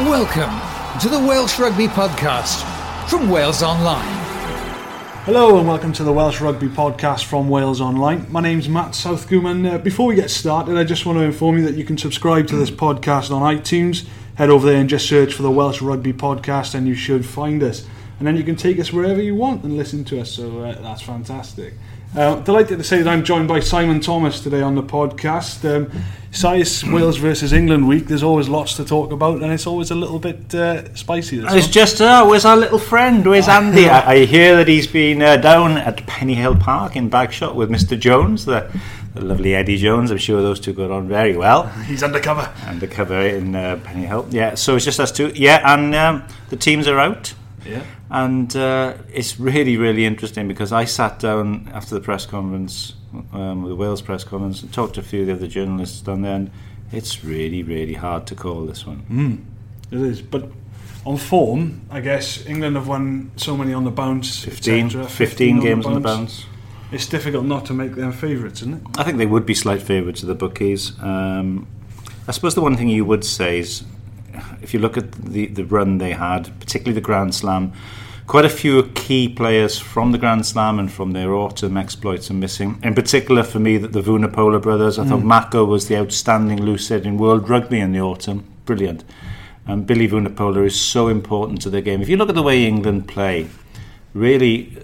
Welcome to the Welsh Rugby Podcast from Wales Online. Hello and welcome to the Welsh Rugby Podcast from Wales Online. My name's Matt Southcombe and uh, before we get started I just want to inform you that you can subscribe to this podcast on iTunes. Head over there and just search for the Welsh Rugby Podcast and you should find us. And then you can take us wherever you want and listen to us, so uh, that's fantastic. Uh, delighted to say that I'm joined by Simon Thomas today on the podcast. Um, Size Wales versus England week. There's always lots to talk about, and it's always a little bit uh, spicy. This It's one. just, uh, where's our little friend? Where's Andy? I, I hear that he's been uh, down at Penny Hill Park in Bagshot with Mr. Jones, the, the lovely Eddie Jones. I'm sure those two got on very well. He's undercover. Undercover in uh, Penny Hill. Yeah, so it's just us two. Yeah, and um, the teams are out. Yeah. And uh, it's really, really interesting because I sat down after the press conference, um, the Wales press conference, and talked to a few of the other journalists down there, and it's really, really hard to call this one. It is, but on form, I guess England have won so many on the bounce. 15, etc., 15 games on the bounce. It's difficult not to make them favourites, isn't it? I think they would be slight favourites of the bookies. Um, I suppose the one thing you would say is, if you look at the, the run they had, particularly the Grand Slam, quite a few key players from the Grand Slam and from their autumn exploits are missing. In particular, for me, the, the Vunipola brothers. I thought mm. Mako was the outstanding loosehead in world rugby in the autumn. Brilliant. And Billy Vunipola is so important to their game. If you look at the way England play, really,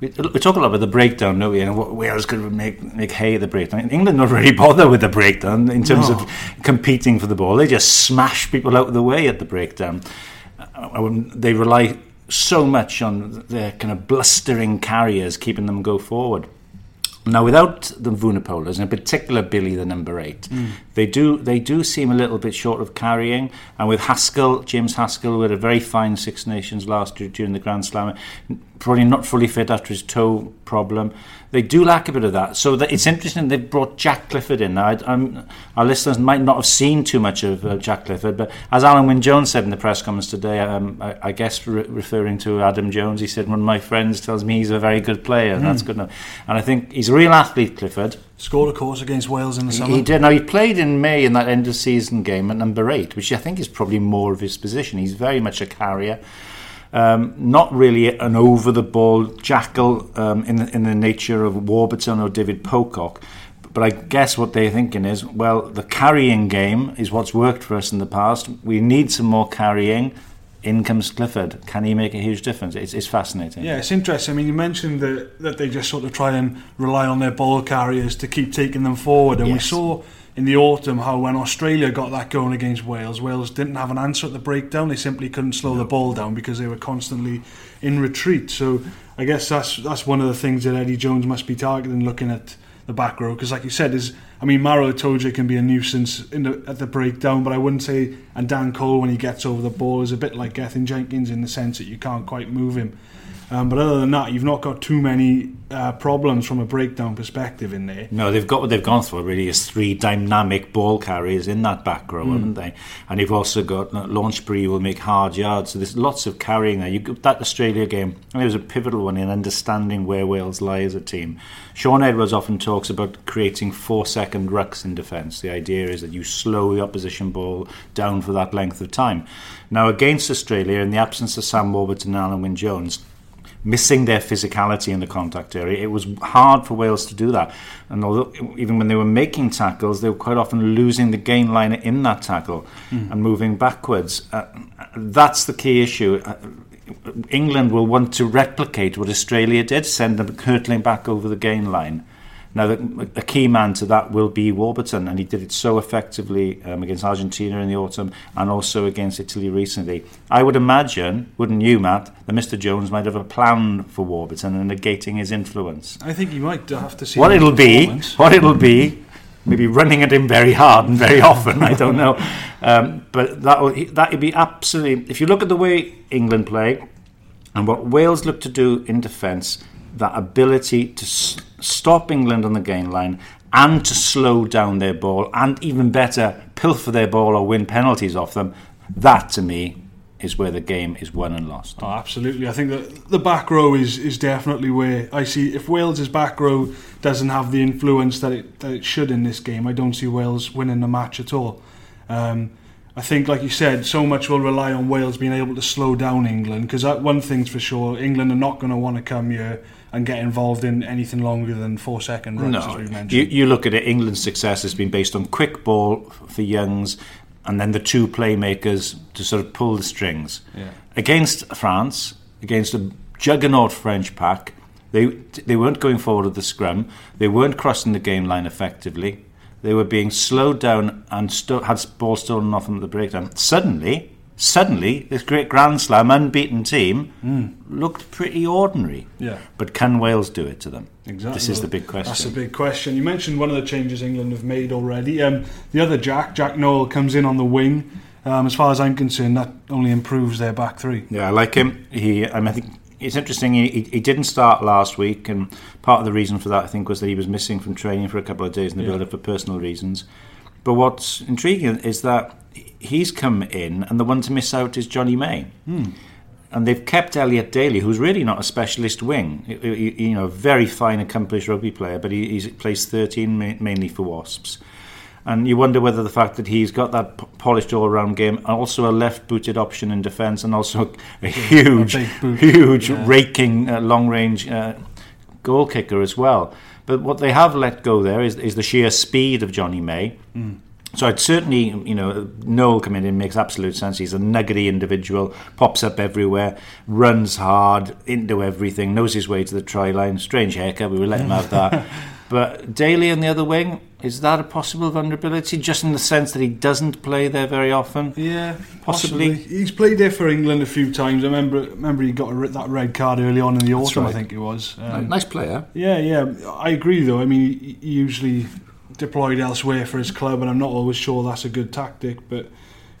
we, we talk a lot about the breakdown, don't we? And what Wales could make make hay the breakdown. England don't really bother with the breakdown in terms No. of competing for the ball. They just smash people out of the way at the breakdown. Uh, they rely so much on their kind of blustering carriers keeping them go forward. Now, without the Vunipolas, and in particular Billy, the number eight, they do they do seem a little bit short of carrying. And with Haskell, James Haskell, who had a very fine Six Nations last year during the Grand Slam, probably not fully fit after his toe problem. They do lack a bit of that. So that it's interesting they've brought Jack Clifford in. Now, I, I'm, our listeners might not have seen too much of uh, Jack Clifford, but as Alun Wyn Jones said in the press conference today, um, I, I guess re- referring to Adam Jones, he said, One of my friends tells me he's a very good player, and that's good enough. And I think he's a real athlete, Clifford. Scored, of course, against Wales in the summer. He did. Now he played in May in that end of season game at number eight, which I think is probably more of his position. He's very much a carrier, um, not really an over the ball jackal um, in the, in the nature of Warburton or David Pocock. But I guess what they're thinking is, well, the carrying game is what's worked for us in the past. We need some more carrying. In comes Clifford. Can he make a huge difference? It's, it's fascinating. Yeah, it's interesting. I mean, you mentioned that, that they just sort of try and rely on their ball carriers to keep taking them forward. And we saw in the autumn how when Australia got that going against Wales, Wales didn't have an answer at the breakdown. They simply couldn't slow the ball down because they were constantly in retreat. So I guess that's that's one of the things that Eddie Jones must be targeting, looking at the back row. Because like you said, is I mean, Maro Itoje can be a nuisance in the, at the breakdown, but I wouldn't say. And Dan Cole, when he gets over the ball, is a bit like Gethin Jenkins in the sense that you can't quite move him. Um, but other than that, you've not got too many uh, problems from a breakdown perspective in there. No, they've got what they've gone for really is three dynamic ball carriers in that back row, haven't they? And you've also got uh, Launchbury will make hard yards, so there's lots of carrying there. You got that Australia game, and it was a pivotal one in understanding where Wales lie as a team. Shaun Edwards often talks about creating four-second rucks in defence. The idea is that you slow the opposition ball down for that length of time. Now, against Australia, in the absence of Sam Warburton and Alun Wyn-Jones, missing their physicality in the contact area. It was hard for Wales to do that. And although even when they were making tackles, they were quite often losing the gain line in that tackle and moving backwards. Uh, that's the key issue. Uh, England will want to replicate what Australia did, send them hurtling back over the gain line. Now, the, a key man to that will be Warburton, and he did it so effectively um, against Argentina in the autumn and also against Italy recently. I would imagine, wouldn't you, Matt, that Mr. Jones might have a plan for Warburton and negating his influence. I think you might have to see What it'll be, what it'll be, maybe running at him very hard and very often. I don't know, um, but that that would be absolutely. If you look at the way England play and what Wales look to do in defence, that ability to stop England on the gain line and to slow down their ball, and even better, pilfer their ball or win penalties off them. That to me is where the game is won and lost. Oh, absolutely. I think that the back row is, is definitely where I see if Wales's back row doesn't have the influence that it that it should in this game, I don't see Wales winning the match at all. Um, I think, like you said, so much will rely on Wales being able to slow down England because one thing's for sure, England are not going to want to come here and get involved in anything longer than four second runs, as we mentioned. You, you look at it, England's success has been based on quick ball for Youngs and then the two playmakers to sort of pull the strings. Yeah. Against France, against a juggernaut French pack, they, they weren't going forward with the scrum, they weren't crossing the gain line effectively, they were being slowed down and sto- had ball stolen off them at the breakdown. Suddenly, suddenly, this great Grand Slam unbeaten team Mm. looked pretty ordinary. Yeah. But can Wales do it to them? Exactly. This is the big question. That's a big question. You mentioned one of the changes England have made already. Um, the other Jack, Jack Nowell, comes in on the wing. Um, as far as I'm concerned, that only improves their back three. Yeah, I like him. He, I, mean, I think it's interesting. He, he, didn't start last week, and part of the reason for that, I think, was that he was missing from training for a couple of days in the Yeah. build-up for personal reasons. But what's intriguing is that he's come in, and the one to miss out is Jonny May. And they've kept Elliot Daly, who's really not a specialist wing. Y- y- You know, a very fine, accomplished rugby player, but he, he's plays 13 ma- mainly for Wasps. And you wonder whether the fact that he's got that p- polished all-round game, and also a left-booted option in defence, and also a huge, boot. huge Yeah. raking uh, long-range uh, goal kicker as well. But what they have let go there is, is the sheer speed of Jonny May. Mm. So I'd certainly, you know, Nowell coming in makes absolute sense. He's a nuggety individual, pops up everywhere, runs hard into everything, knows his way to the try line. Strange haircut, we will let him have that. But Daly on the other wing, is that a possible vulnerability? Just in the sense that he doesn't play there very often? Yeah, Possibly. He's played there for England a few times. I remember, remember he got a, re- that red card early on in the autumn. right. I think it was. Um, nice player. Yeah, yeah, I agree though. I mean, he he usually deployed elsewhere for his club, and I'm not always sure that's a good tactic. But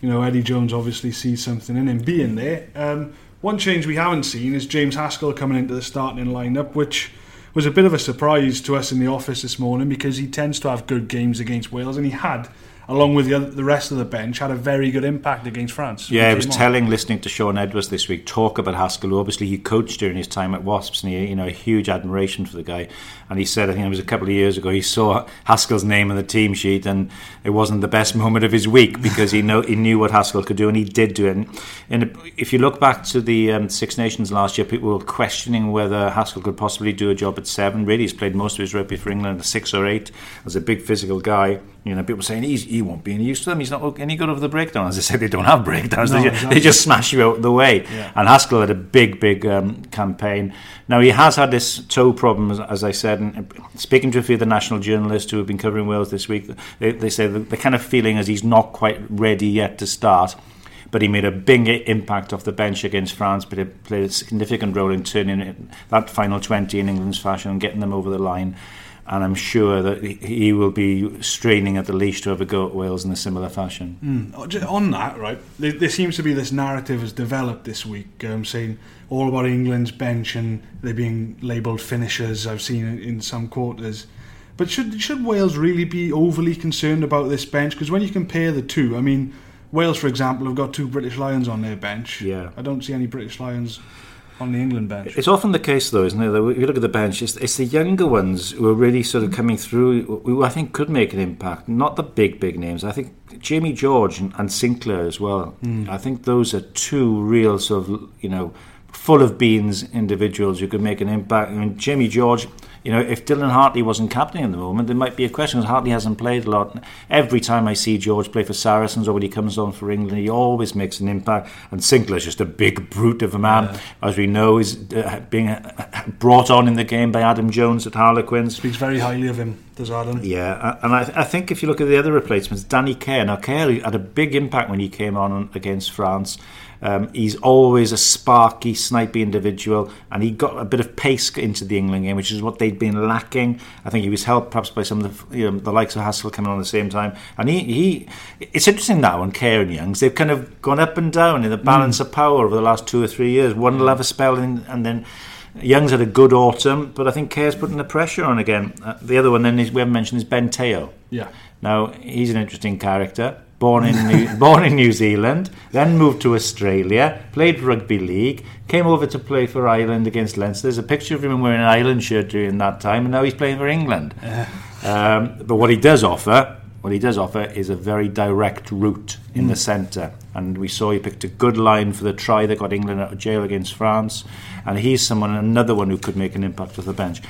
you know, Eddie Jones obviously sees something in him being there. Um, one change we haven't seen is James Haskell coming into the starting lineup, which was a bit of a surprise to us in the office this morning because he tends to have good games against Wales, and he had. Along with the, other, the rest of the bench, had a very good impact against France. Yeah, it was on. telling listening to Shaun Edwards this week talk about Haskell. who Obviously, he coached during his time at Wasps, and he, you know, a huge admiration for the guy. And he said, I think it was a couple of years ago, he saw Haskell's name on the team sheet, and it wasn't the best moment of his week because he know he knew what Haskell could do, and he did do it. And, and if you look back to the um, Six Nations last year, people were questioning whether Haskell could possibly do a job at seven. Really, he's played most of his rugby for England at six or eight. As a big physical guy, you know, people saying he's, he won't be any use to them. He's not any good over the breakdown. As I said, they don't have breakdowns. No, they, ju- exactly. they just smash you out of the way. Yeah. And Haskell had a big, big um, campaign. Now he has had this toe problem, as, as I said. And speaking to a few of the national journalists who have been covering Wales this week, they, they say the, the kind of feeling is he's not quite ready yet to start. But he made a big impact off the bench against France, but it played a significant role in turning it, that final 20 in England's fashion and getting them over the line. And I'm sure that he- will be straining at the leash to have a go at Wales in a similar fashion. Ju- On that, right, there, there seems to be this narrative has developed this week, um, saying all about England's bench and they being labelled finishers. I've seen in, in some quarters. But should should Wales really be overly concerned about this bench? Because when you compare the two, I mean, Wales, for example, have got two British Lions on their bench. Yeah. I don't see any British Lions on the England bench. It's often the case, though, isn't it? That if you look at the bench, it's, it's the younger ones who are really sort of coming through, who I think could make an impact. Not the big, big names. I think Jamie George and, and Sinckler as well. Hmm. I think those are two real sort of, you know, full of beans individuals who could make an impact. I mean, Jamie George, you know, if Dylan Hartley wasn't captain at the moment, there might be a question because Hartley hasn't played a lot. Every time I see George play for Saracens or when he comes on for England, he always makes an impact. And Sinckler's just a big brute of a man, as we know, is uh, being uh, brought on in the game by Adam Jones at Harlequins. Speaks very highly of him, does Adam? Yeah, and I, I think if you look at the other replacements, Danny Care. Now, Care had a big impact when he came on against France. Um, he's always a sparky, snipey individual, and he got a bit of pace into the England game, which is what they'd been lacking. I think he was helped perhaps by some of the, you know, the likes of Haskell coming on at the same time. And he, he it's interesting now on Care and Youngs, they've kind of gone up and down in the balance of power over the last two or three years. One will have a spell, in, and then Young's had a good autumn, but I think Care's putting the pressure on again. Uh, the other one then is we haven't mentioned is Ben Te'o. Yeah. Now he's an interesting character. Born in New, born in New Zealand, then moved to Australia, played rugby league, came over to play for Ireland against Leinster. There's a picture of him wearing an Ireland shirt during that time, and now he's playing for England. Um, but what he does offer, what he does offer is a very direct route in mm. the centre. And we saw he picked a good line for the try that got England out of jail against France. And he's someone, another one who could make an impact with the bench.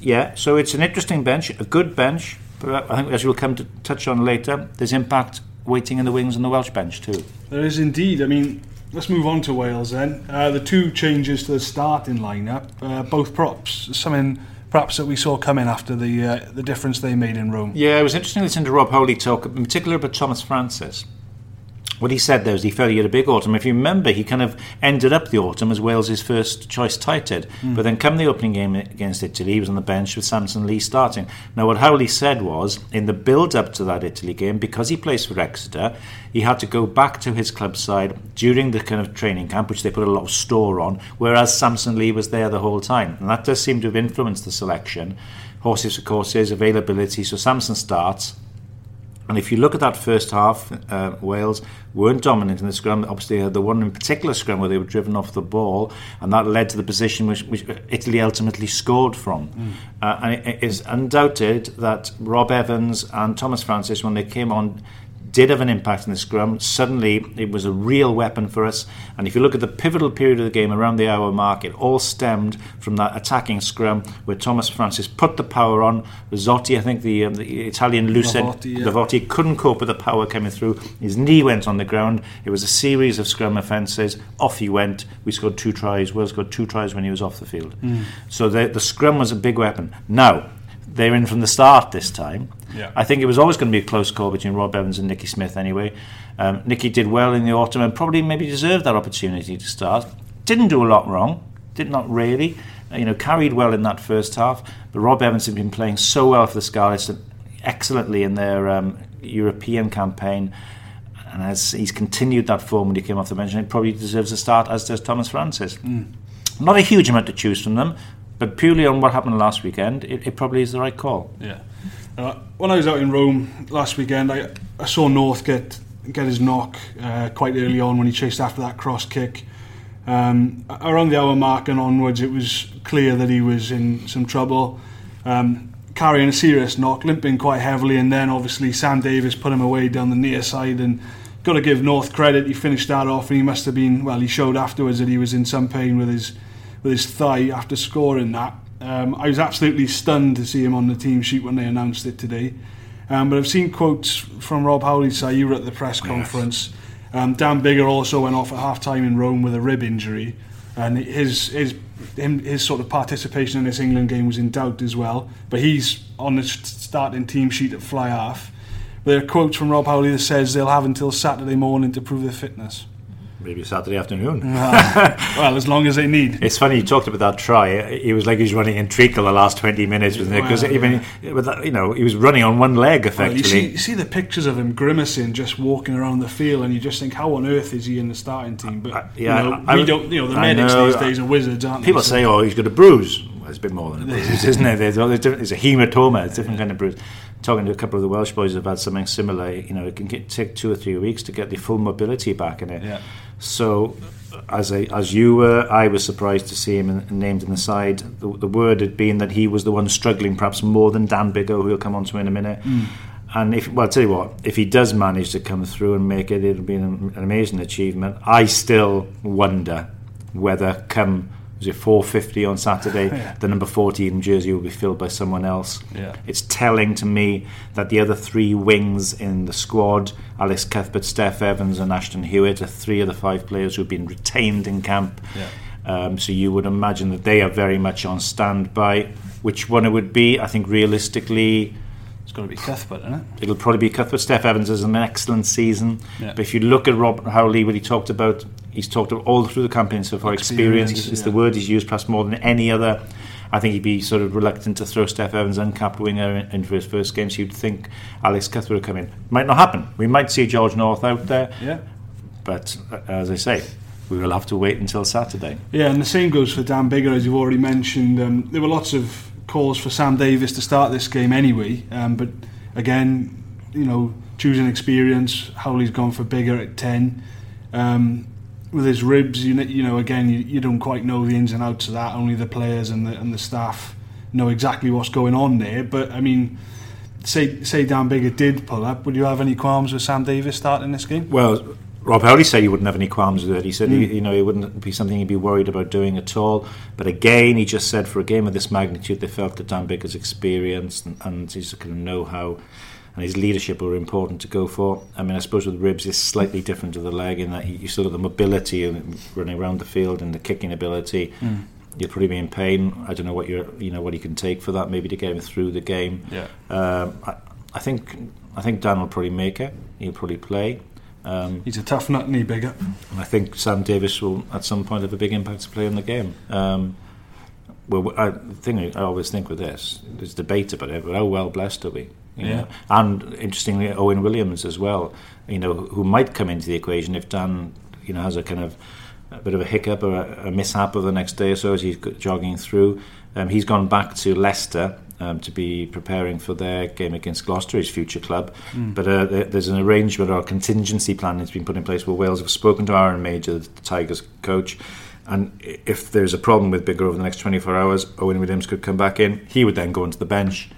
Yeah, so it's an interesting bench, a good bench. But I think, as we'll come to touch on later, there's impact waiting in the wings on the Welsh bench too. There is indeed. I mean, let's move on to Wales then. Uh, the two changes to the starting lineup, uh, both props, something perhaps that we saw coming after the uh, the difference they made in Rome. Yeah, it was interesting listening to Rob Howley talk, in particular about Thomas Francis what he said there is he felt he had a big autumn. If you remember, he kind of ended up the autumn as Wales's first choice tight head. Mm. But then, come the opening game against Italy, he was on the bench with Samson Lee starting. Now, what Howley said was, in the build up to that Italy game, because he plays for Exeter, he had to go back to his club side during the kind of training camp, which they put a lot of store on, whereas Samson Lee was there the whole time. And that does seem to have influenced the selection. Horses for courses, availability. So Samson starts. And if you look at that first half, uh, Wales weren't dominant in the scrum. Obviously, they had the one in particular scrum where they were driven off the ball, and that led to the position which, which Italy ultimately scored from. Mm. Uh, and it, it is undoubted that Rob Evans and Thomas Francis, when they came on, did have an impact in the scrum. Suddenly, it was a real weapon for us. And if you look at the pivotal period of the game around the hour mark, it all stemmed from that attacking scrum where Thomas Francis put the power on. Zotti, I think the, um, the Italian loosehead, Lovotti, yeah. couldn't cope with the power coming through. His knee went on the ground. It was a series of scrum offences. Off he went. We scored two tries. Wales scored two tries when he was off the field. Mm. So the, the scrum was a big weapon. Now, they're in from the start this time. Yeah. I think it was always going to be a close call between Rob Evans and Nicky Smith anyway. Um, Nicky did well in the autumn and probably maybe deserved that opportunity to start. Didn't do a lot wrong, did not really. You know, carried well in that first half. But Rob Evans has been playing so well for the Scarlets, excellently in their um, European campaign. And as he's continued that form when he came off the bench, and he probably deserves a start, as does Thomas Francis. Mm. Not a huge amount to choose from them, but purely on what happened last weekend, it, it probably is the right call. Yeah. Uh, when I was out in Rome last weekend, I, I saw North get get his knock uh, quite early on when he chased after that cross kick. Um, around the hour mark and onwards, it was clear that he was in some trouble, um, carrying a serious knock, limping quite heavily, and then obviously Sam Davies put him away down the near side. And got to give North credit; he finished that off, and he must have been well. He showed afterwards that he was in some pain with his with his thigh after scoring that. Um, I was absolutely stunned to see him on the team sheet when they announced it today. Um, but I've seen quotes from Rob Howley say you were at the press conference. Yes. Um, Dan Biggar also went off at half time in Rome with a rib injury, and his his him, his sort of participation in this England game was in doubt as well. But he's on the starting team sheet at fly half. There are quotes from Rob Howley that says they'll have until Saturday morning to prove their fitness maybe Saturday afternoon. well, as long as they need. It's funny you talked about that try. He was like he was running in treacle the last twenty minutes, wasn't it? Because well, even yeah. you know he was running on one leg effectively. Well, you, see, you, see, the pictures of him grimacing, just walking around the field, and you just think, how on earth is he in the starting team? But uh, yeah, you know, I, we don't. You know, the medics know, these days are wizards, aren't people they? say, oh, he's got a bruise. Well, it's a bit more than a bruise, isn't it? There's, there's, a hematoma. It's a different kind of bruise talking to a couple of the Welsh boys who've had something similar, you know, it can get, take two or three weeks to get the full mobility back in it. Yeah. So, as I, as you were, I was surprised to see him in, named in the side. The, the, word had been that he was the one struggling, perhaps more than Dan Biggar, who we'll come on to in a minute. Mm. And if, well, I'll tell you what, if he does manage to come through and make it, it'll be an, an amazing achievement. I still wonder whether come was it 450 on Saturday? yeah. The number 14 jersey will be filled by someone else. Yeah. It's telling to me that the other three wings in the squad, Alex Cuthbert, Steff Evans, and Ashton Hewitt, are three of the five players who've been retained in camp. Yeah. Um, so you would imagine that they are very much on standby. Which one it would be? I think realistically. It's got to be Cuthbert, isn't it? It'll probably be Cuthbert. Steff Evans has an excellent season. Yeah. But if you look at Rob Howley, what he talked about he's talked all through the campaign so far. Experience, experience is yeah. the word he's used, perhaps more than any other. I think he'd be sort of reluctant to throw Steff Evans, uncapped winger, in, in for his first game. So you'd think Alex Cuthbert would come in. Might not happen. We might see George North out there. Yeah. But uh, as I say, we will have to wait until Saturday. Yeah, and the same goes for Dan Biggar, as you've already mentioned. Um, there were lots of calls for Sam Davies to start this game anyway, um, but again, you know, choosing experience, Howley's gone for Biggar at 10. Um, with his ribs, you know, you know again, you, you don't quite know the ins and outs of that. Only the players and the and the staff know exactly what's going on there. But I mean, say say Dan Biggar did pull up, would you have any qualms with Sam Davies starting this game? Well, Rob Howley said he wouldn't have any qualms with it. He said, mm. he, you know, it wouldn't be something he'd be worried about doing at all. But again, he just said for a game of this magnitude, they felt that Dan Biggar's experience and, and his kind of know-how and his leadership were important to go for. I mean, I suppose with ribs, it's slightly different to the leg in that you still got the mobility and running around the field and the kicking ability. Mm. You'll probably be in pain. I don't know what you're, you know, what he can take for that. Maybe to get him through the game. Yeah. Um, I, I think, I think Dan will probably make it. He'll probably play. Um, He's a tough nut, and he Biggar. And I think Sam Davies will, at some point, have a big impact to play in the game. Um, well, I, the thing I always think with this, there's debate about it, but how well blessed are we? Yeah. Know? And interestingly, Owen Williams as well, you know, who might come into the equation if Dan, you know, has a kind of a bit of a hiccup or a, a mishap of the next day or so as he's jogging through. Um, he's gone back to Leicester um, to be preparing for their game against Gloucester, his future club. Mm. But uh, there's an arrangement or a contingency plan that's been put in place where Wales have spoken to Aaron Mauger, the Tigers coach. And if there's a problem with Biggar over the next 24 hours, Owen Williams could come back in. He would then go into the bench.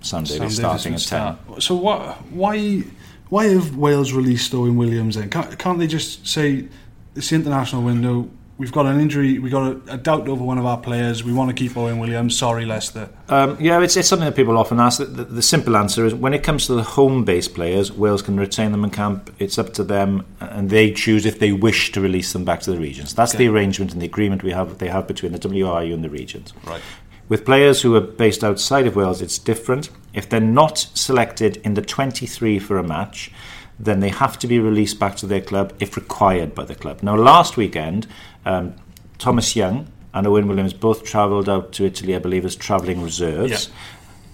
Sam Davies starting at 10. So what, why, why have Wales released Owen Williams then? Can't, can't they just say it's the international window? we've got an injury, we've got a, a, doubt over one of our players. We want to keep Owen Williams. Sorry, Leicester. Um, yeah, it's, it's something that people often ask. The, the, the, simple answer is when it comes to the home based players, Wales can retain them in camp. It's up to them, and they choose if they wish to release them back to the regions. That's okay. the arrangement and the agreement we have. They have between the WRU and the regions. Right. With players who are based outside of Wales, it's different. If they're not selected in the 23 for a match, then they have to be released back to their club if required by the club. Now, last weekend, um, Thomas Young and Owen Williams both travelled out to Italy, I believe, as travelling reserves. Yeah.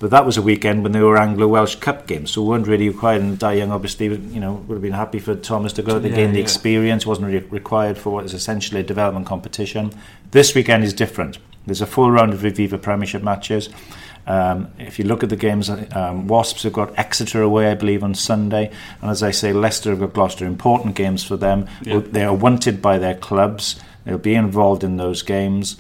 But that was a weekend when they were Anglo Welsh Cup games, so we weren't really required. And Dai Young, obviously, you know, would have been happy for Thomas to go. They yeah, gained the yeah. experience, wasn't really required for what is essentially a development competition. This weekend is different. There's a full round of Aviva Premiership matches. Um, if you look at the games, um, Wasps have got Exeter away, I believe, on Sunday, and as I say, Leicester have got Gloucester. Important games for them. Yeah. They are wanted by their clubs. They'll be involved in those games.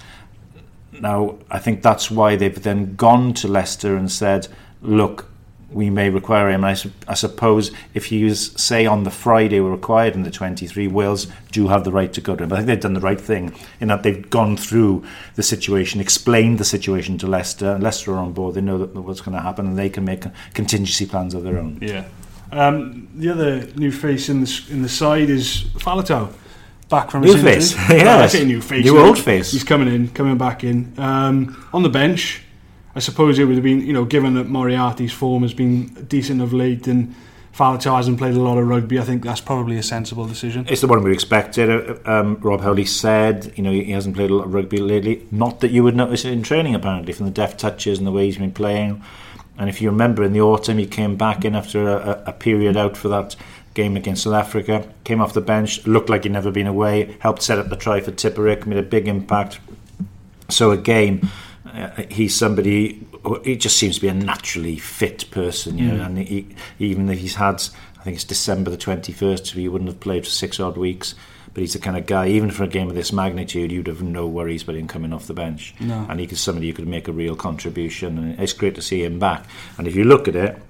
Now, I think that's why they've then gone to Leicester and said, "Look, we may require him. I, I, suppose if he say, on the Friday were required in the 23, Wales do have the right to go to him. I think they've done the right thing in that they've gone through the situation, explained the situation to Leicester. and Leicester are on board. They know that what's going to happen, and they can make contingency plans of their own. Yeah. Um, the other new face in the in the side is Faletau. Back from new his face, injury. yes. I say new face, new old face. He's coming in, coming back in um, on the bench. I suppose it would have been, you know, given that Moriarty's form has been decent of late and Faletau hasn't played a lot of rugby, I think that's probably a sensible decision. It's the one we expected. Um, Rob Howley said, you know, he hasn't played a lot of rugby lately. Not that you would notice it in training, apparently, from the deft touches and the way he's been playing. And if you remember, in the autumn, he came back in after a, a period out for that game against South Africa, came off the bench, looked like he'd never been away, helped set up the try for Tipuric, made a big impact. So again, uh, he's somebody. He just seems to be a naturally fit person, you know. Mm. And he, even if he's had, I think it's December the twenty first, so he wouldn't have played for six odd weeks. But he's the kind of guy, even for a game of this magnitude, you'd have no worries about him coming off the bench. No. And he could somebody who could make a real contribution, and it's great to see him back. And if you look at it,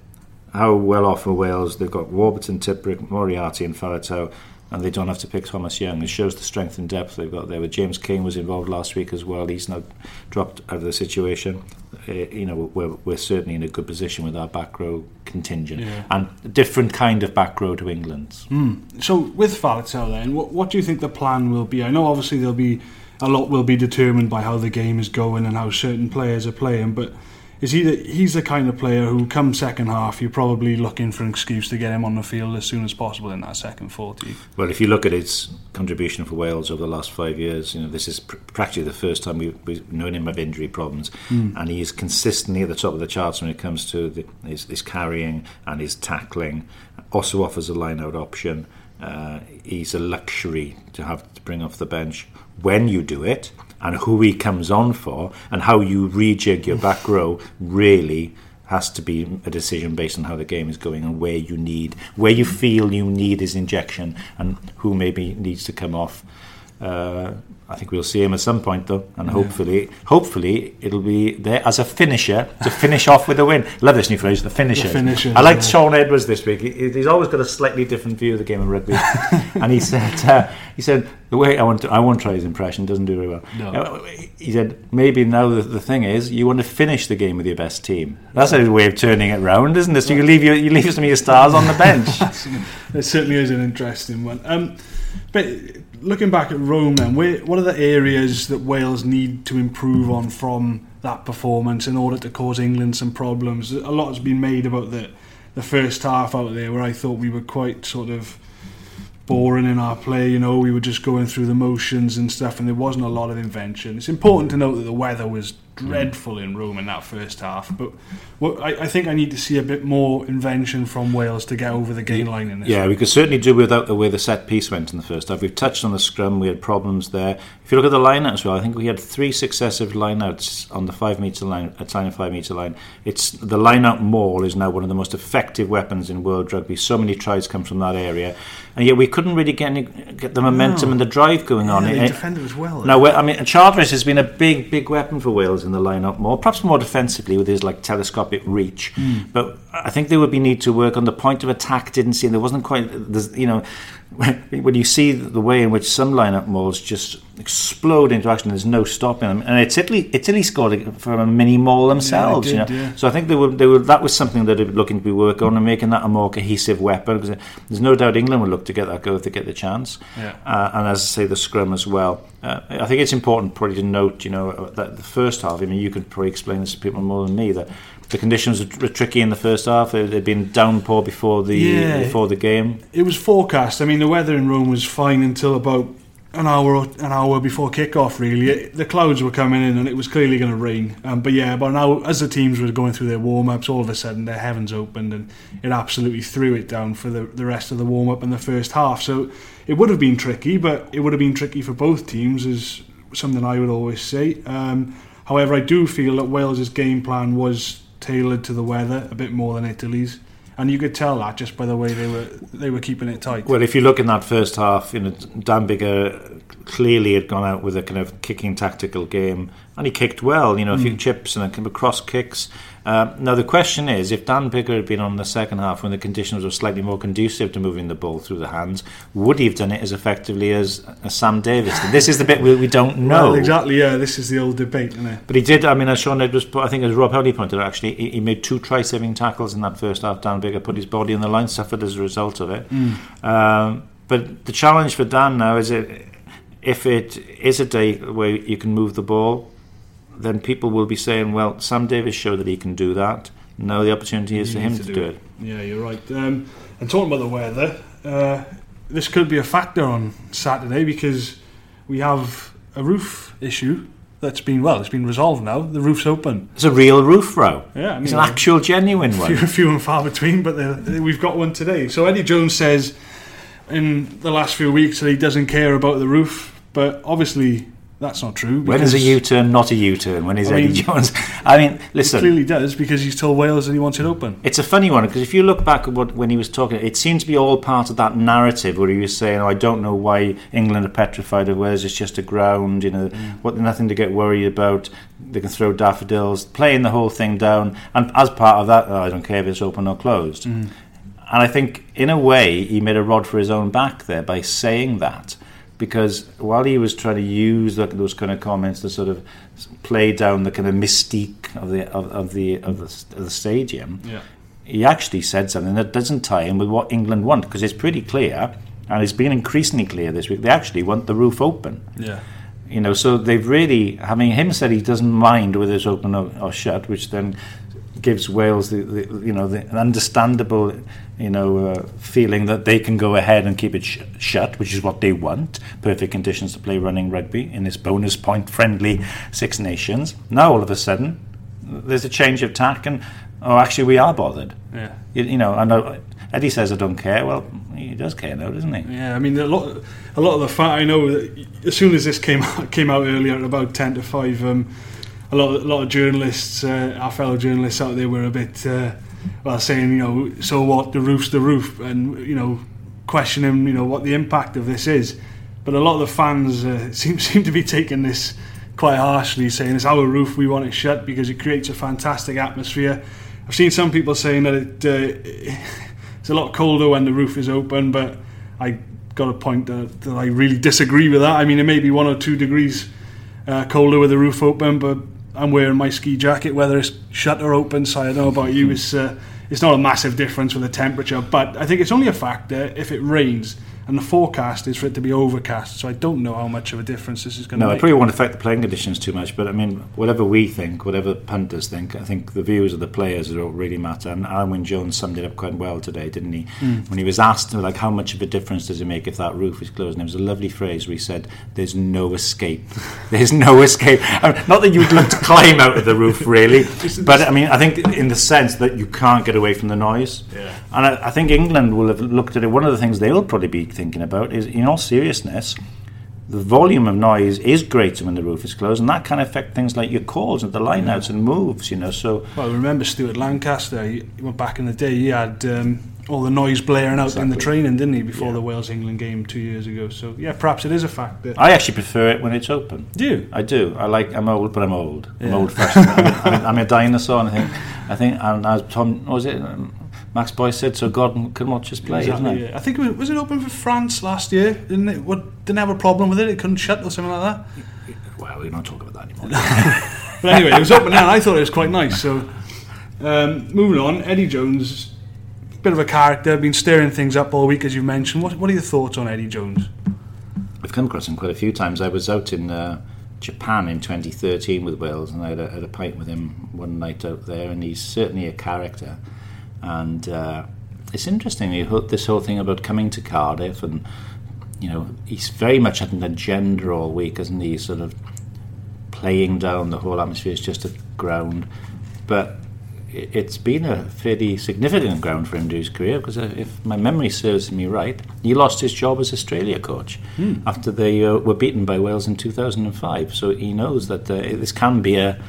how well off are Wales? They've got Warburton, Tipuric, Moriarty, and Faletau and they don't have to pick Thomas Young. It shows the strength and depth they've got there. With James King was involved last week as well. He's now dropped out of the situation. Uh, you know, we're, we're certainly in a good position with our back row contingent yeah. and a different kind of back row to England's. Mm. So with Faletau then, what, what do you think the plan will be? I know obviously there'll be a lot will be determined by how the game is going and how certain players are playing, but is he the, he's the kind of player who come second half you're probably looking for an excuse to get him on the field as soon as possible in that second 40 well if you look at his contribution for Wales over the last five years you know this is pr- practically the first time we've, we've known him of injury problems. Mm. and he is consistently at the top of the charts when it comes to the, his, his carrying and his tackling. Also offers a line out option. Uh, he's a luxury to have to bring off the bench. When you do it and who he comes on for and how you rejig your back row really has to be a decision based on how the game is going and where you need where you feel you need his injection and who maybe needs to come off. Uh, I think we'll see him at some point though, and yeah. hopefully, hopefully it'll be there as a finisher to finish off with a win. Love this new phrase, the finisher. The finisher I liked yeah. Shaun Edwards this week. He, he's always got a slightly different view of the game of rugby, and he said, uh, he said the way I want to, I won't try his impression. Doesn't do very well. No. Uh, he said maybe now the, the thing is you want to finish the game with your best team. That's a way of turning it round, isn't it? So you leave your, you leave some of your stars on the bench. it certainly is an interesting one. Um, but looking back at Rome, then, where, what are the areas that Wales need to improve on from that performance in order to cause England some problems? A lot has been made about the the first half out there, where I thought we were quite sort of boring in our play. You know, we were just going through the motions and stuff, and there wasn't a lot of invention. It's important to note that the weather was dreadful in Rome in that first half. But what, I, I, think I need to see a bit more invention from Wales to get over the gain line in this. Yeah, we could certainly do without the way the set piece went in the first half. We've touched on the scrum, we had problems there. If you look at the line out as well, I think we had three successive lineouts on the five metre line, at time five metre line. It's the line out maul is now one of the most effective weapons in world rugby. So many tries come from that area, and yet we couldn't really get any, get the momentum no. and the drive going yeah, on. They it, eh, defended as well. Now, eh? I mean, Charteris has been a big, big weapon for Wales in the lineout more, perhaps more defensively with his like telescopic reach. Mm. But I think there would be need to work on the point of attack. Didn't see, and there wasn't quite, you know, when you see the way in which some lineout mauls just explode into action, there's no stopping them. And it's Italy, Italy scored from a mini maul themselves. Yeah, did, you know? yeah. So I think they were, they were, that was something that they were looking to be working on and making that a more cohesive weapon. Because there's no doubt England will look to get that go if they get the chance. Yeah. Uh, and as I say, the scrum as well. Uh, I think it's important probably to note, you know, that the first half. I mean, you could probably explain this to people more than me that the conditions were tricky in the first half. They'd been downpour before the yeah, before the game. It was forecast. I mean, the weather in Rome was fine until about an hour an hour before kickoff. Really, it, the clouds were coming in, and it was clearly going to rain. Um, but yeah, but now as the teams were going through their warm ups, all of a sudden their heavens opened, and it absolutely threw it down for the the rest of the warm up and the first half. So it would have been tricky, but it would have been tricky for both teams, is something I would always say. Um, however, I do feel that Wales's game plan was tailored to the weather a bit more than Italy's. And you could tell that just by the way they were they were keeping it tight. Well, if you look in that first half, you know Dan Biggar clearly had gone out with a kind of kicking tactical game, and he kicked well. You know, a few mm. chips and a kind of cross kicks. Um, now the question is, if Dan Biggar had been on the second half when the conditions were slightly more conducive to moving the ball through the hands, would he have done it as effectively as, as Sam Davies did? This is the bit we, we don't know. Well, exactly, yeah. This is the old debate, isn't it? But he did. I mean, as Shaun Edwards, I think as Rob Howley pointed out, actually, he, he made two try-saving tackles in that first half. Dan Biggar put his body on the line, suffered as a result of it. Mm. Um, but the challenge for Dan now is it if it is a day where you can move the ball then people will be saying, well, Sam Davies showed that he can do that. Now the opportunity is for him to, to do, it. it. Yeah, you're right. Um, and talking about the weather, uh, this could be a factor on Saturday because we have a roof issue that's been well, it's been resolved now. The roof's open. It's a real roof row. Yeah, I mean, it's an actual genuine one. Few, few and far between, but we've got one today. So Eddie Jones says in the last few weeks that he doesn't care about the roof, but obviously that's not true. When is a U-turn not a U-turn? When is I Eddie mean, Jones? I mean, listen. He clearly does because he's told Wales that he wants it open. It's a funny one because if you look back at what when he was talking, it seems to be all part of that narrative where he was saying, "Oh, I don't know why England are petrified of Wales. It's just a ground. You know, mm. what nothing to get worried about. They can throw daffodils, playing the whole thing down. And as part of that, oh, I don't care if it's open or closed." Mm. And I think, in a way, he made a rod for his own back there by saying that because while he was trying to use those kind of comments to sort of play down the kind of mystique of the of, of the of the, of the stadium, yeah. he actually said something that doesn't tie in with what England want because it's pretty clear, and it's been increasingly clear this week. They actually want the roof open. Yeah. You know, so they've really. having him said he doesn't mind whether it's open or, or shut, which then gives Wales the, the you know the understandable you know uh, feeling that they can go ahead and keep it sh- shut, which is what they want. Perfect conditions to play running rugby in this bonus point friendly Six Nations. Now all of a sudden there's a change of tack and oh actually we are bothered. Yeah. You, you know I know. Eddie says I don't care. Well, he does care now, doesn't he? Yeah, I mean a lot, a lot of the fact I know as soon as this came out, came out earlier at about ten to five, um, a lot, of, a lot of journalists, uh, our fellow journalists out there, were a bit uh, well saying, you know, so what? The roof's the roof, and you know, questioning, you know, what the impact of this is. but a lot of the fans uh, seem seem to be taking this quite harshly, saying it's our roof, we want it shut because it creates a fantastic atmosphere. I've seen some people saying that it, uh, it's a lot colder when the roof is open, but I got a point that, that I really disagree with that. I mean, it may be one or two degrees uh, colder with the roof open, but I'm wearing my ski jacket whether it's shut or open. So I don't know about you. It's uh, it's not a massive difference with the temperature, but I think it's only a factor if it rains and the forecast is for it to be overcast. So I don't know how much of a difference this is going to make. No, it probably won't affect the playing conditions too much. But I mean, whatever we think, whatever punters think, I think the views of the players are what really matter. And Alun Wyn Jones summed it up quite well today, didn't he? Mm. When he was asked, like, how much of a difference does it make if that roof is closed? And it was a lovely phrase where he said, "There's no escape. There's no escape." I mean, not that you'd look to climb out of the roof, really, but I mean, I think in the sense that you can't get away from the noise. Yeah. And I, I think England will have looked at it. One of the things they'll probably be thinking about is, in all seriousness, the volume of noise is greater when the roof is closed, and that can affect things like your calls and the lineouts and moves. You know, so Well, remember Stuart Lancaster? He, well, back in the day, he had um, all the noise blaring out in the training, didn't he? Before Yeah. the Wales England game two years ago. So yeah, perhaps it is a factor. I actually prefer it when it's open. Do you? I do. I like. I'm old, but I'm old. I'm old fashioned. I'm, I'm, a dinosaur. And I think. I think. And as Tom was it. Um, Max Boyce said, "So God can watch us play." Exactly, isn't it? yeah. I think it was, was it open for France last year? Didn't it? What, didn't have a problem with it. It couldn't shut or something like that. Well, we don't talk about that anymore. But anyway, it was open now. and I thought it was quite nice. So um, moving on, Eddie Jones, a bit of a character, been stirring things up all week as you mentioned. What, what are your thoughts on Eddie Jones? I've come across him quite a few times. I was out in uh, Japan in 2013 with Wales, and I had a, had a pint with him one night out there, and he's certainly a character. And uh, it's interesting, this whole thing about coming to Cardiff, and you know, he's very much had an agenda all week, isn't he? Sort of playing down the whole atmosphere is just a ground, but it's been a fairly significant ground for him to his career because if my memory serves me right, he lost his job as Australia coach after they uh, were beaten by Wales in 2005. So he knows that uh, this can be a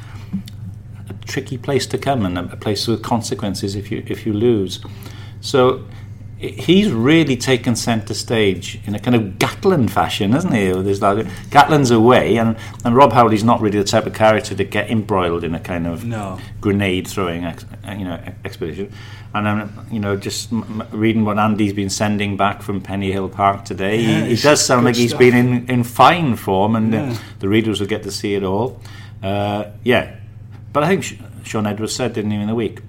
tricky place to come and a, place with consequences if you if you lose. So he's really taken centre stage in a kind of Gatland fashion, hasn't he? There's like Gatland's away, and, and Rob Howley's not really the type of character to get embroiled in a kind of No. grenade throwing ex, you know expedition. And I'm you know just m- m- reading what Andy's been sending back from Penny Hill Park today. Yeah, he, he does sound like he's stuff. been in, in fine form, and uh, Yeah. the readers will get to see it all. Uh, yeah, but I think Shaun Edwards said, didn't he, in the week?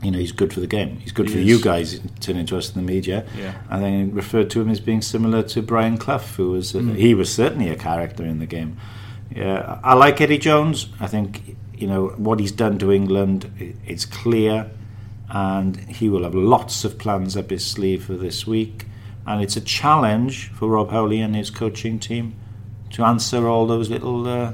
You know, he's good for the game. He's good He for is. you guys turning to us in the media. Yeah. Think he referred to him as being similar to Brian Clough, who was uh, he was certainly a character in the game. Yeah, I like Eddie Jones. I think you know what he's done to England. It's clear, and he will have lots of plans up his sleeve for this week. And it's a challenge for Rob Howley and his coaching team to answer all those little uh,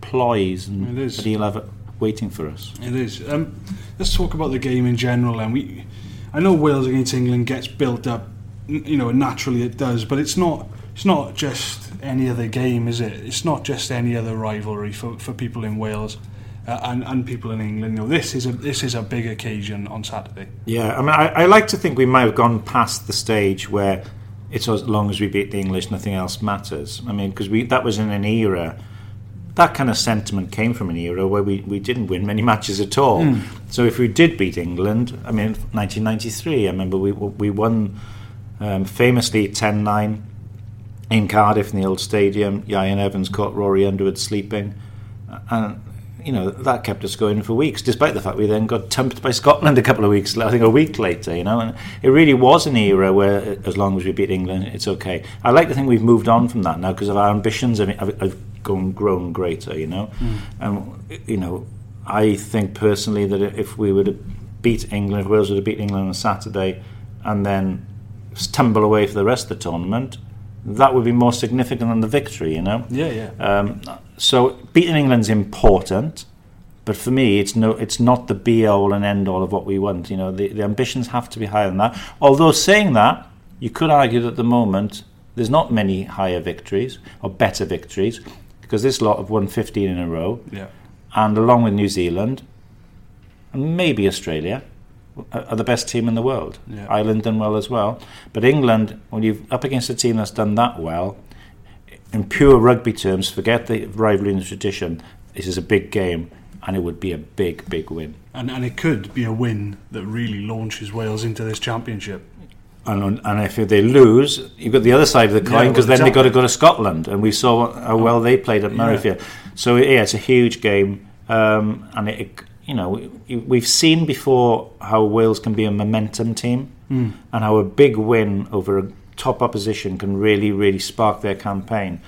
ploys and that he'll have waiting for us. It is. Um, let's talk about the game in general. And we, I know Wales against England gets built up, you know, naturally it does. But it's not. It's not just any other game, is it? It's not just any other rivalry for, for people in Wales uh, and and people in England. You know, this is a this is a big occasion on Saturday. Yeah, I mean, I, I like to think we might have gone past the stage where it's as long as we beat the English, nothing else matters. I mean, because we that was in an era. That kind of sentiment came from an era where we, we didn't win many matches at all. So if we did beat England, I mean, 1993, I remember we we won um, famously 10-9 in Cardiff in the old stadium. Ieuan Evans caught Rory Underwood sleeping, and you know that kept us going for weeks. Despite the fact we then got tumped by Scotland a couple of weeks, I think a week later. You know, and it really was an era where, as long as we beat England, it's okay. I like to think we've moved on from that now because of our ambitions have, have, have gone grown greater. You know, and you know, I think personally that if we would have beat England, if Wales would have beat England on Saturday, and then stumble away for the rest of the tournament, that would be more significant than the victory, you know. Yeah, yeah. Um, so beating England's important, but for me, it's no, it's not the be all and end all of what we want. You know, the, the ambitions have to be higher than that. Although saying that, you could argue that at the moment there's not many higher victories or better victories because this lot have won 15 in a row, Yeah. and along with New Zealand and maybe Australia are are the best team in the world. Yeah. Ireland done well as well, but England, when you're up against a team that's done that well, in pure rugby terms, forget the rivalry and the tradition. This is a big game, and it would be a big, big win. And, and it could be a win that really launches Wales into this championship. And, and if they lose, you've got the other side of the coin Yeah, because well, then they've got to go to Scotland, and we saw how well they played at Yeah. Murrayfield. So yeah, it's a huge game, um, and it, you know we- we've seen before how Wales can be a momentum team, Hmm. and how a big win over a top opposition can really, really spark their campaign.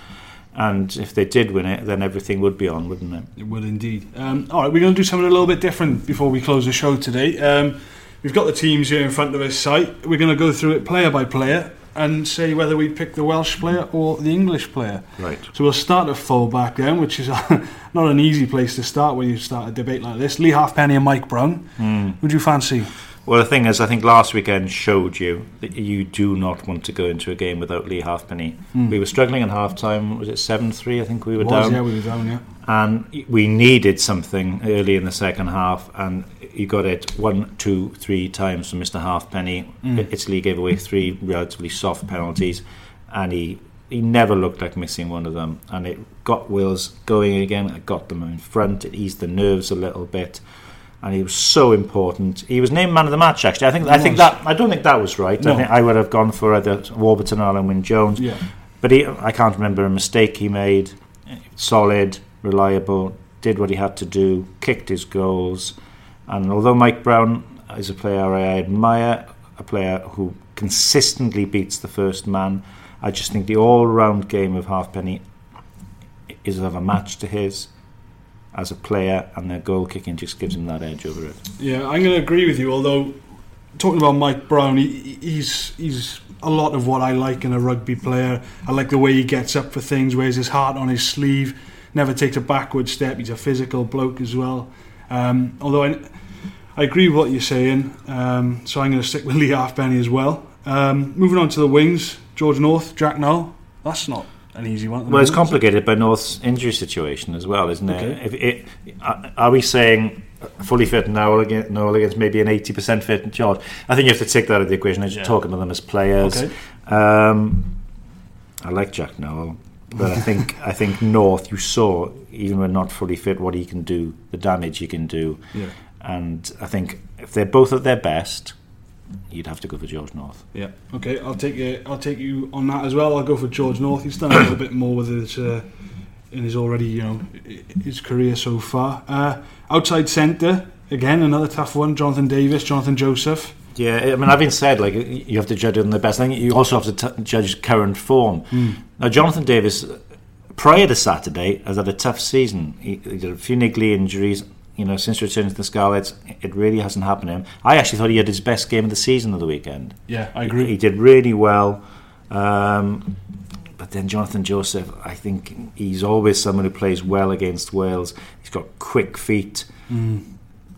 And if they did win it, then everything would be on, wouldn't it? It would indeed. Um, all right, we're going to do something a little bit different before we close the show today. Um, we've got the teams here in front of us site. We're going to go through it player by player and say whether we pick the Welsh player or the English player. Right. So we'll start at fullback then, which is not an easy place to start when you start a debate like this. Lee Halfpenny and Mike Brown. Hmm. Would you fancy? Well, the thing is, I think last weekend showed you that you do not want to go into a game without Lee Halfpenny. Hmm. We were struggling in half time. Was it 7 3? I think we were. Was, down. yeah, we were down, yeah. and we needed something early in the second half, and he got it one, two, three times from Mr. Halfpenny. Mm. Italy gave away three relatively soft penalties, and he he never looked like missing one of them. And it got Wales going again. It got them in front. It eased the nerves a little bit. And he was so important. He was named man of the match. Actually, I think. I think that. I don't think that was right. No. I think I would have gone for either Warburton or Alun Wyn Jones. Yeah. But he, I can't remember a mistake he made. Solid, reliable, did what he had to do, kicked his goals. And although Mike Brown is a player I admire, a player who consistently beats the first man, I just think the all round game of Halfpenny is of a match to his as a player, and their goal kicking just gives him that edge over it. Yeah, I'm going to agree with you. Although talking about Mike Brown, he, he's he's a lot of what I like in a rugby player. I like the way he gets up for things, wears his heart on his sleeve, never takes a backward step. He's a physical bloke as well. Um, although I, I agree with what you're saying, um, so I'm going to stick with Lee Halfpenny as well. Um, moving on to the wings, George North, Jack Nowell. That's not an easy one. Well, it's complicated by North's injury situation as well, isn't it? Okay. If it are- are we saying fully fit Nowell against, Nowell against maybe an 80% fit in George? I think you have to take that out of the equation as you're talking to them as players. Okay. Um, I like Jack Nowell, but I think I think North, you saw, even when not fully fit, what he can do, the damage he can do. Yeah. And I think if they're both at their best, you'd have to go for George North. Yeah. Okay, I'll take you. I'll take you on that as well. I'll go for George North. He's done a little bit more with his uh, in his already, you know, his career so far. Uh, outside centre again, another tough one. Jonathan Davies, Jonathan Joseph. Yeah, I mean, having said like you have to judge on the best. I think you also have to t- judge current form. Now, Jonathan Davies, prior to Saturday, has had a tough season. He, he did a few niggly injuries. You know, since returning to the Scarlets, it really hasn't happened to him. I actually thought he had his best game of the season of the weekend. Yeah, I agree. he did really well. Um, but then Jonathan Joseph, I think he's always someone who plays well against Wales. He's got quick feet,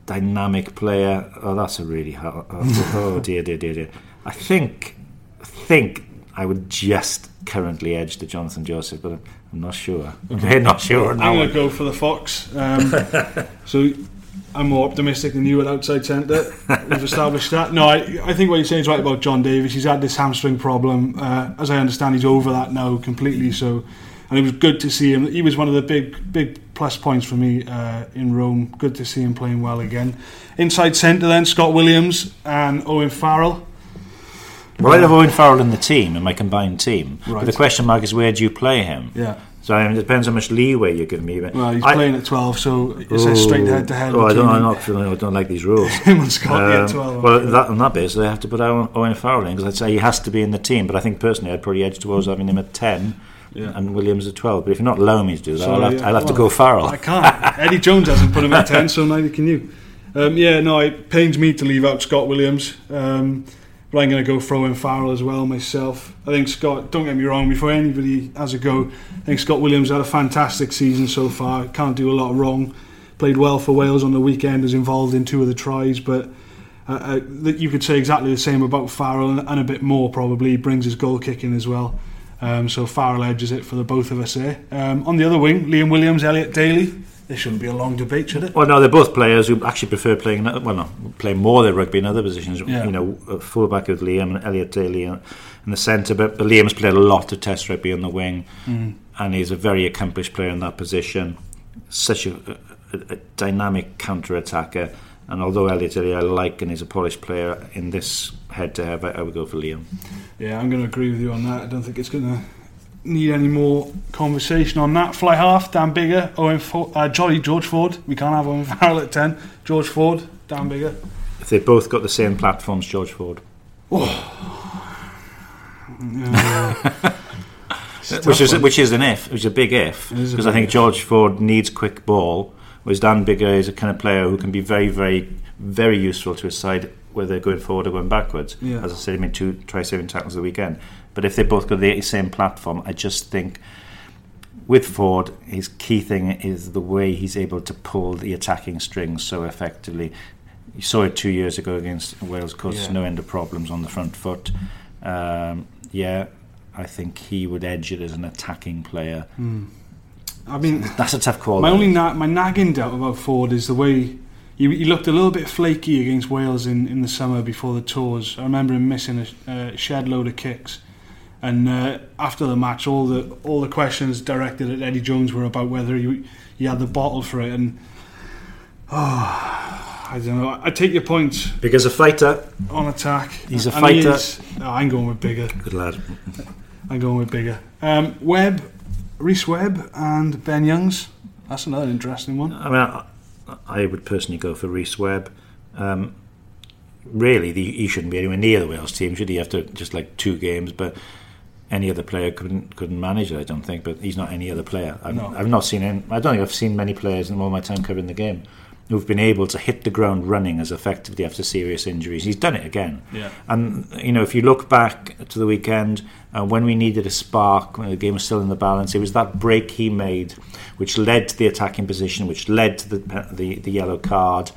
dynamic player. Oh, that's a really hard. Oh, oh dear, dear, dear, dear. I think, I think I would just currently edge to Jonathan Joseph, but I'm, I'm not sure. I'm not sure I'm going to go for the Fox. Um, so I'm more optimistic than you at outside centre. We've established that. No, I, I think what you're saying is right about Jon Davies. He's had this hamstring problem. Uh, as I understand, he's over that now completely. So, and it was good to see him. He was one of the big, big plus points for me uh, in Rome. Good to see him playing well again. Inside centre then, Scott Williams and Owen Farrell. Well, I have Owen Farrell in the team, in my combined team. But Right. the question mark is where do you play him? Yeah. So I mean, it depends how much leeway you give me. Well, he's I- playing at 12, so it's a straight head to head. Oh, I don't, I'm not I don't like these rules. him and Um, 12. well, that, on that basis, they have to put Owen, Owen Farrell in because I'd say he has to be in the team. But I think personally, I'd probably edge towards having him at ten Yeah. and Williams at twelve. But if you're not allowing me to do that, I'll have, yeah. I'll have to go Farrell. I can't. Eddie Jones hasn't put him at 10, so neither can you. Um, yeah, no, it pains me to leave out Scott Williams. Um, but I'm going to go throw in Farrell as well myself. I think Scott, don't get me wrong, before anybody has a go, I think Scott Williams had a fantastic season so far. Can't do a lot wrong. Played well for Wales on the weekend, was involved in two of the tries, but uh, uh, you could say exactly the same about Farrell and, and a bit more probably. He brings his goal kicking as well. Um, so Farrell edges it for the both of us here. Um, on the other wing, Liam Williams, Elliot Daly. This shouldn't be a long debate, should it? Well, no, they're both players who actually prefer playing. Well, no, play more their rugby in other positions. Yeah. You know, fullback with Liam and Elliot Daly in the centre, but, but Liam's played a lot of Test rugby on the wing. and he's a very accomplished player in that position. Such a, a, a dynamic counter attacker. And although Elliot I like and is a polished player in this head to head, I would go for Liam. Yeah, I'm going to agree with you on that. I don't think it's going to need any more conversation on that. Fly half, Dan Biggar, Owen Ford, uh, Jolly George Ford. We can't have Owen Farrell at 10. George Ford, Dan Biggar. If they've both got the same platforms, George Ford. which is which is an if, which is a big if, because I think George Ford needs quick ball, whereas Dan Biggar is a kind of player who can be very, very, very useful to his side whether they're going forward or going backwards. Yeah. As I said, he made two try-saving tackles the weekend. But if they both got the same platform, I just think with Ford, his key thing is the way he's able to pull the attacking strings so effectively. You saw it two years ago against Wales, caused Yeah. no end of problems on the front foot. Um, yeah, I think he would edge it as an attacking player. I mean, That's a tough call. my though. only na- my nagging doubt about Ford is the way he, he looked a little bit flaky against Wales in, in the summer before the tours. I remember him missing a uh, shed load of kicks. And uh, after the match, all the all the questions directed at Eddie Jones were about whether he, he had the bottle for it. And oh, I don't know. I take your point because a fighter, on attack. He's a And fighter. is- oh, I'm going with Biggar. good lad. I'm going with Biggar. Um, Webb, Rhys Webb, and Ben Youngs. That's another interesting one. I mean, I, I would personally go for Rhys Webb. Um, really, the, he shouldn't be anywhere near the Wales team, should he? After just like two games, but any other player couldn't couldn't manage it. I don't think. But he's not any other player. I've, No. I've not seen. Any, I don't think I've seen many players in all my time covering the game who've been able to hit the ground running as effectively after serious injuries. He's done it again. Yeah. And you know, if you look back to the weekend uh, when we needed a spark, when the game was still in the balance, it was that break he made, which led to the attacking position, which led to the the, the yellow card,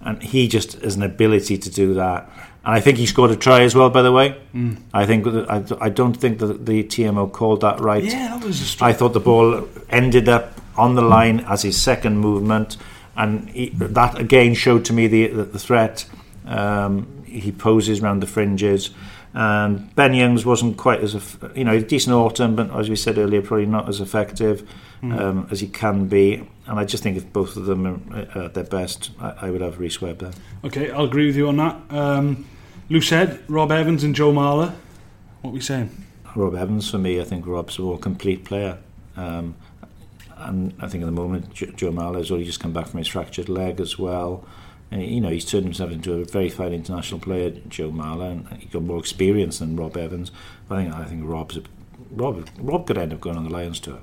and he just has an ability to do that. And I think he scored a try as well. By the way, Mm. I think I, I don't think that the TMO called that right. Yeah, that was a strike. I thought the ball ended up on the line as his second movement, and he, that again showed to me the the, threat. Um, he poses around the fringes, and Ben Youngs wasn't quite as you know a decent autumn, but as we said earlier, probably not as effective um, as he can be. And I just think if both of them are at their best, I, I would have Rhys Webb there. Okay, I'll agree with you on that. Um, head, Rob Evans and Joe Marler. What are we saying? Rob Evans for me, I think Rob's a more complete player. Um, and I think at the moment Jo- Joe Marler's already just come back from his fractured leg as well. And, you know, he's turned himself into a very fine international player, Joe Marler, and he's got more experience than Rob Evans. But I think I think Rob's a, Rob Rob could end up going on the Lions tour.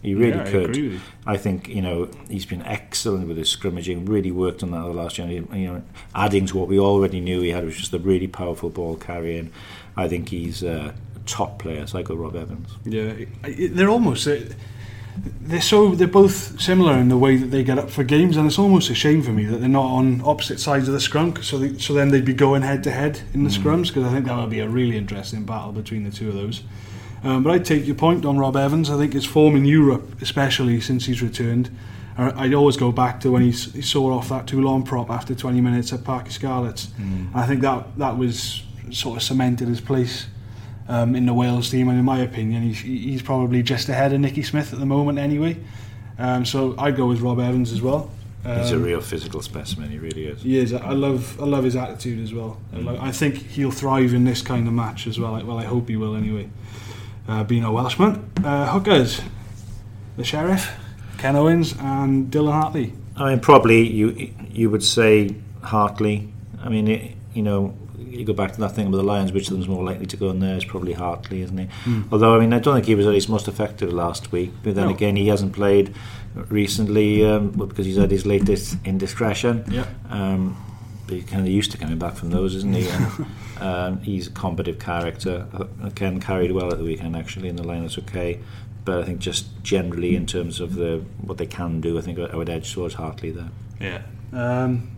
He really Yeah, I could. agree. I think you know he's been excellent with his scrimmaging. Really worked on that the last year. You know, adding to what we already knew he had was just a really powerful ball carrying. I think he's uh, a top player. So I go Rob Evans. Yeah, they're almost uh, they're so they're both similar in the way that they get up for games, and it's almost a shame for me that they're not on opposite sides of the scrum. So they, so then they'd be going head to head in the scrums because I think that would be a really interesting battle between the two of those. Um, but I take your point on Rob Evans. I think his form in Europe, especially since he's returned, I'd always go back to when he, he saw off that Toulon prop after 20 minutes at Parc y Scarlets. I think that that was sort of cemented his place um, in the Wales team, and in my opinion, he's, he's probably just ahead of Nicky Smith at the moment anyway. Um, so I'd go with Rob Evans as well. Um, He's a real physical specimen. He really is. he is. I love. I love his attitude as well. I, lo- I think he'll thrive in this kind of match as well. Well, I hope he will anyway. Uh, being a Welshman, uh, hookers, the sheriff, Ken Owens, and Dylan Hartley. I mean, probably you you would say Hartley. I mean, it, you know, you go back to that thing with the Lions. Which of them's more likely to go in there? Is probably Hartley, isn't he? Although, I mean, I don't think he was at his most effective last week. But then No. again, he hasn't played recently um, because he's had his latest indiscretion. Yeah. Um, but he's kind of used to coming back from those, isn't he? And, um, he's a combative character. Uh, Ken carried well at the weekend, actually, in the line That's okay. But I think just generally, in terms of the what they can do, I think I would edge towards Hartley there. Yeah. Um,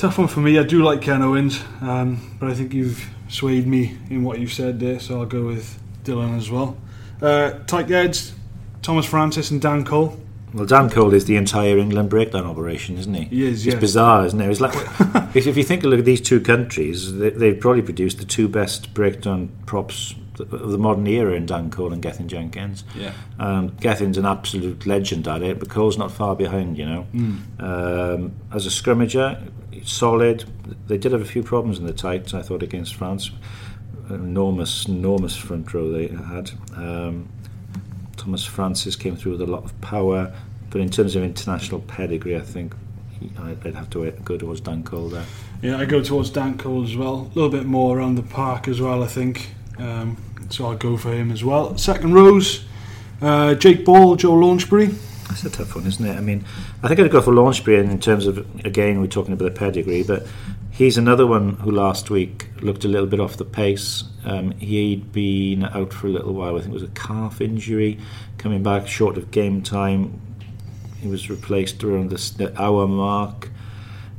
tough one for me. I do like Ken Owens, um, but I think you've swayed me in what you've said there, so I'll go with Dylan as well. Uh, tight heads, Thomas Francis and Dan Cole. Well, Dan Cole is the entire England breakdown operation, isn't he? He is, It's bizarre, isn't it? It's like if you think look at these two countries, they, they've probably produced the two best breakdown props of the modern era in Dan Cole and Gethin Jenkins. Yeah. Um, Gethin's an absolute legend at it, but Cole's not far behind, you know. Mm. Um, as a scrimmager, solid. They did have a few problems in the tights, I thought, against France. Enormous, enormous front row they had. Um, Thomas Francis came through with a lot of power, but in terms of international pedigree, I think he, I'd have to go towards Dan Cole there. Yeah, I go towards Dan Cole as well. A little bit more around the park as well, I think. Um, so I'll go for him as well. Second rows, uh, Jake Ball, Joe Launchbury. That's a tough one, isn't it? I mean, I think I'd go for Launchbury in terms of, again, we're talking about the pedigree, but he's another one who last week looked a little bit off the pace. Um, he'd been out for a little while, I think it was a calf injury, coming back short of game time. He was replaced around the, hour mark.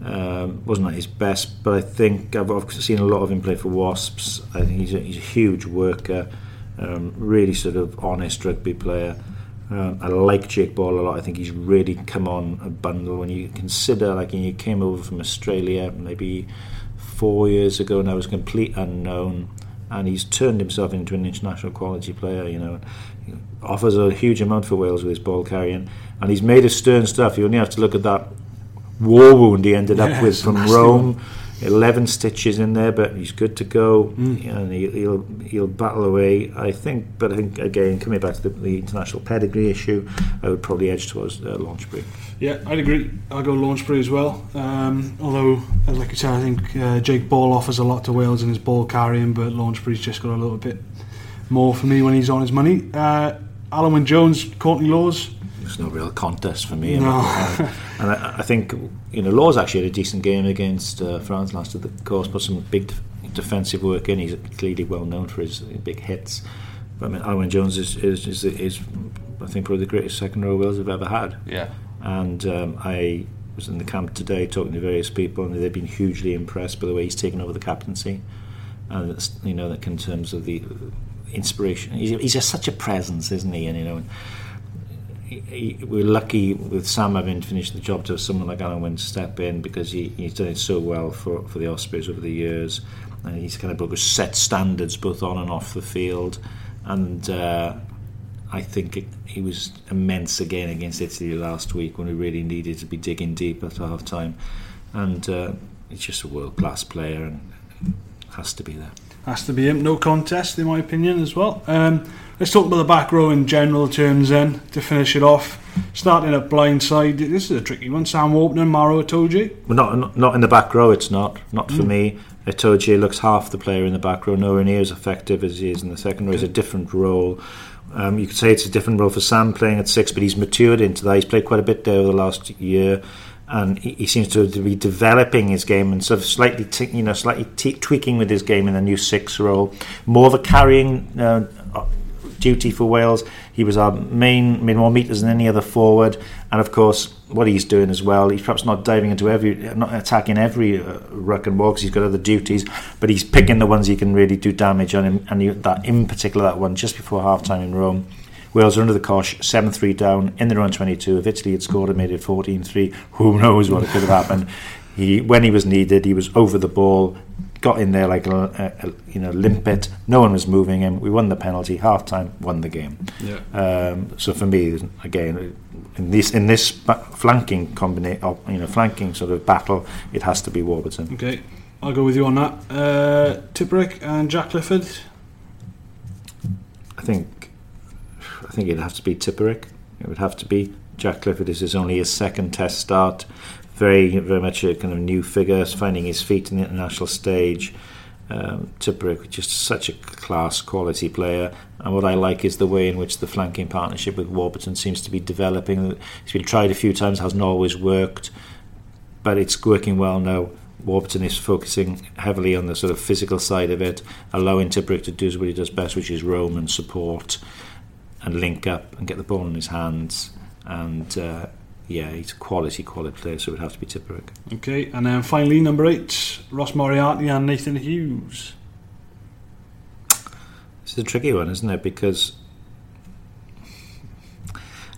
Um, wasn't at his best, but I think I've, I've seen a lot of him play for Wasps. I think he's a, he's a huge worker, um, really sort of honest rugby player. Um, I like Jake Ball a lot. I think he's really come on a bundle when you consider, like, he came over from Australia maybe four years ago and now, was a complete unknown, and he's turned himself into an international quality player. You know, he offers a huge amount for Wales with his ball carrying, and he's made of stern stuff. You only have to look at that war wound he ended up with from Rome. One. 11 stitches in there, but he's good to go, mm. and he, will he'll battle away. I think, but I think again, coming back to the, the international pedigree issue, I would probably edge towards uh, Launchbury. Yeah, I'd agree. I'll go Launchbury as well. Um, although, like you said, I think uh, Jake Ball offers a lot to Wales in his ball carrying, but Launchbury's just got a little bit more for me when he's on his money. Uh, Alun Wyn Jones, Courtney Lawes. it's no real contest for me. No. and I, I, think you know Lawes actually had a decent game against uh, France last of the course, put some big defensive work in. He's clearly well known for his big hits. But I mean, Alun Wyn Jones is, is, is, is, I think, probably the greatest second row Wales have ever had. Yeah. And um, I was in the camp today talking to various people, and they've been hugely impressed by the way he's taken over the captaincy. And you know, that in terms of the inspiration, he's, he's just such a presence, isn't he? And you know we're lucky with Sam having finished the job to have someone like Alun Wyn step in because he, he's done it so well for, for the Ospreys over the years. And he's kind of set standards both on and off the field. And uh, I think he was immense again against Italy last week when we really needed to be digging deep at half time. And uh, he's just a world class player and has to be there. Has to be him. No contest, in my opinion, as well. Um, Let's talk about the back row in general terms then to finish it off. Starting at blind side, this is a tricky one. Sam Warburton and Maro Itoje. Well, not not in the back row. It's not not for mm. me. Itoje looks half the player in the back row, nowhere near as effective as he is in the second row. It's a different role. Um, you could say it's a different role for Sam playing at six, but he's matured into that. He's played quite a bit there over the last year and he, seems to, be developing his game and sort of slightly, t- you know, slightly t- tweaking with his game in the new six role. More of a carrying uh, duty for Wales. He was our main, made more meters than any other forward, and of course, what he's doing as well. He's perhaps not diving into every, not attacking every uh, ruck and walk. He's got other duties, but he's picking the ones he can really do damage on. Him, and that, in particular, that one just before half time in Rome. Wales are under the cosh, 7 3 down in the run 22. If Italy had scored and made it 14 3, who knows what could have happened. He, when he was needed, he was over the ball, got in there like a, a, a, you know limpet. No one was moving him. We won the penalty. Half time, won the game. Yeah. Um, so for me, again, in this in this flanking combination, you know, flanking sort of battle, it has to be Warburton. Okay, I'll go with you on that. Uh, Tipuric and Jack Clifford. I think, I think it'd have to be Tipuric. It would have to be. Jack Clifford This is only his second test start very very much a kind of new figure, finding his feet in the international stage. Um, Tipuric, just such a class quality player. And what I like is the way in which the flanking partnership with Warburton seems to be developing. It's been tried a few times, hasn't always worked, but it's working well now. Warburton is focusing heavily on the sort of physical side of it, allowing Tipuric to do what he does best, which is roam and support and link up and get the ball in his hands. And uh, yeah, he's a quality, quality player, so it would have to be Tipuric. Okay, and then finally, number eight, Ross Moriarty and Nathan Hughes. This is a tricky one, isn't it? Because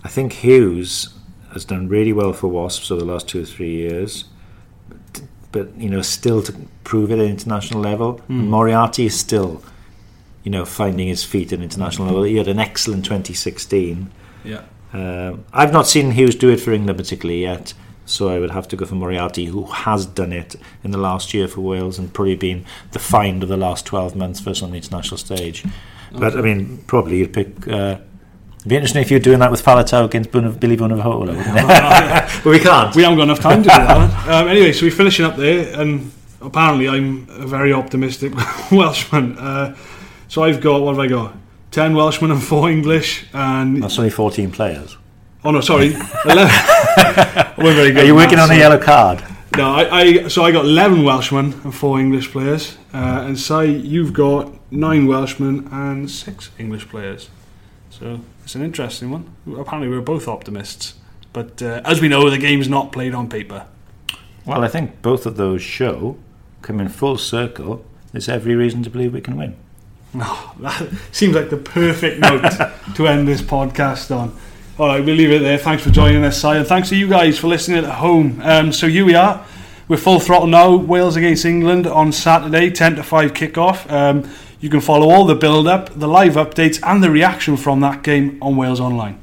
I think Hughes has done really well for Wasps over the last two or three years, but you know, still to prove it at international level. Mm. Moriarty is still you know, finding his feet at international level. He had an excellent 2016. Yeah. Um, I've not seen Hughes do it for England particularly yet, so I would have to go for Moriarty, who has done it in the last year for Wales and probably been the find of the last 12 months for us on the international stage. But I mean, probably you'd pick. Uh, It'd be interesting if you're doing that with Faletau against Bun- Billy it? but we can't. We haven't got enough time to do that. Um, anyway, so we're finishing up there, and apparently I'm a very optimistic Welshman. Uh, so I've got, what have I got? 10 Welshmen and 4 English, and... That's only 14 players. Oh no, sorry. 11. We're very good Are you working maths, on a yellow card? No, I, I so I got eleven Welshmen and four English players, uh, and Si, you've got nine Welshmen and six English players. So it's an interesting one. Apparently, we're both optimists, but uh, as we know, the game's not played on paper. Well, I think both of those show, come in full circle, there's every reason to believe we can win. Oh, that seems like the perfect note to end this podcast on. All right, we'll leave it there. Thanks for joining us, Si, and thanks to you guys for listening at home. Um, so here we are. We're full throttle now. Wales against England on Saturday, 10 to 5 kickoff. Um, you can follow all the build up, the live updates, and the reaction from that game on Wales Online.